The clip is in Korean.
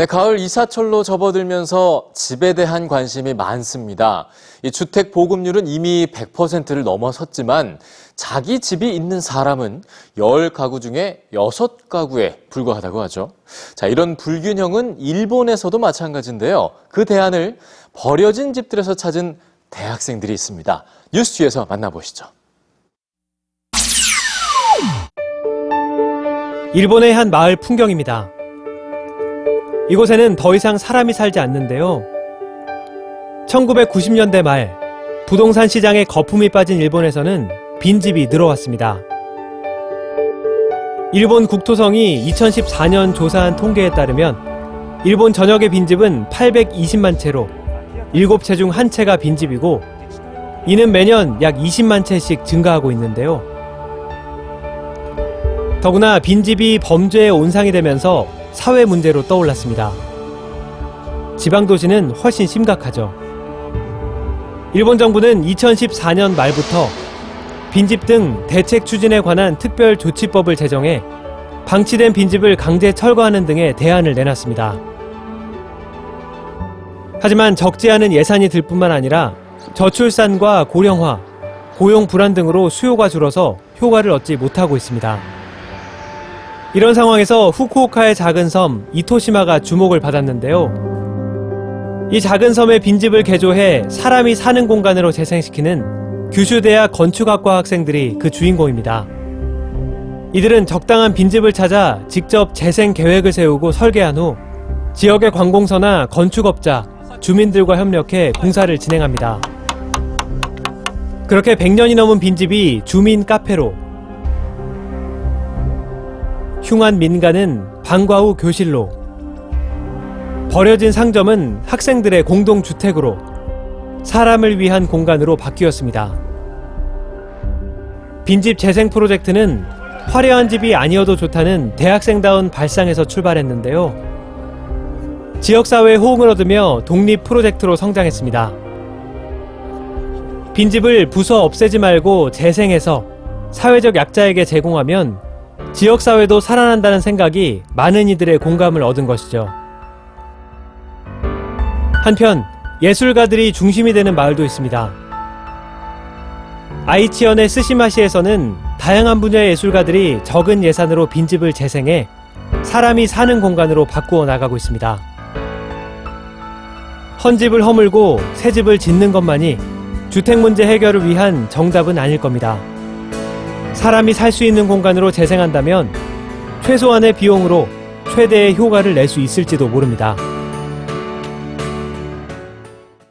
네, 가을 이사철로 접어들면서 집에 대한 관심이 많습니다. 이 주택 보급률은 이미 100%를 넘어섰지만 자기 집이 있는 사람은 10가구 중에 6가구에 불과하다고 하죠. 자, 이런 불균형은 일본에서도 마찬가지인데요. 그 대안을 버려진 집들에서 찾은 대학생들이 있습니다. 뉴스 뒤에서 만나보시죠. 일본의 한 마을 풍경입니다. 이곳에는 더 이상 사람이 살지 않는데요. 1990년대 말 부동산 시장에 거품이 빠진 일본에서는 빈집이 늘어왔습니다. 일본 국토성이 2014년 조사한 통계에 따르면 일본 전역의 빈집은 820만 채로 7채 중한 채가 빈집이고 이는 매년 약 20만 채씩 증가하고 있는데요. 더구나 빈집이 범죄의 온상이 되면서 사회 문제로 떠올랐습니다. 지방도시는 훨씬 심각하죠. 일본 정부는 2014년 말부터 빈집 등 대책 추진에 관한 특별 조치법을 제정해 방치된 빈집을 강제 철거하는 등의 대안을 내놨습니다. 하지만 적지 않은 예산이 들 뿐만 아니라 저출산과 고령화, 고용 불안 등으로 수요가 줄어서 효과를 얻지 못하고 있습니다. 이런 상황에서 후쿠오카의 작은 섬 이토시마가 주목을 받았는데요. 이 작은 섬의 빈집을 개조해 사람이 사는 공간으로 재생시키는 규슈대학 건축학과 학생들이 그 주인공입니다. 이들은 적당한 빈집을 찾아 직접 재생 계획을 세우고 설계한 후 지역의 관공서나 건축업자, 주민들과 협력해 공사를 진행합니다. 그렇게 100년이 넘은 빈집이 주민 카페로 흉한 민가는 방과 후 교실로, 버려진 상점은 학생들의 공동주택으로 사람을 위한 공간으로 바뀌었습니다. 빈집 재생 프로젝트는 화려한 집이 아니어도 좋다는 대학생다운 발상에서 출발했는데요. 지역사회의 호응을 얻으며 독립 프로젝트로 성장했습니다. 빈집을 부숴 없애지 말고 재생해서 사회적 약자에게 제공하면 지역사회도 살아난다는 생각이 많은 이들의 공감을 얻은 것이죠. 한편 예술가들이 중심이 되는 마을도 있습니다. 아이치현의 스시마시에서는 다양한 분야의 예술가들이 적은 예산으로 빈집을 재생해 사람이 사는 공간으로 바꾸어 나가고 있습니다. 헌집을 허물고 새 집을 짓는 것만이 주택 문제 해결을 위한 정답은 아닐 겁니다. 사람이 살 수 있는 공간으로 재생한다면 최소한의 비용으로 최대의 효과를 낼 수 있을지도 모릅니다.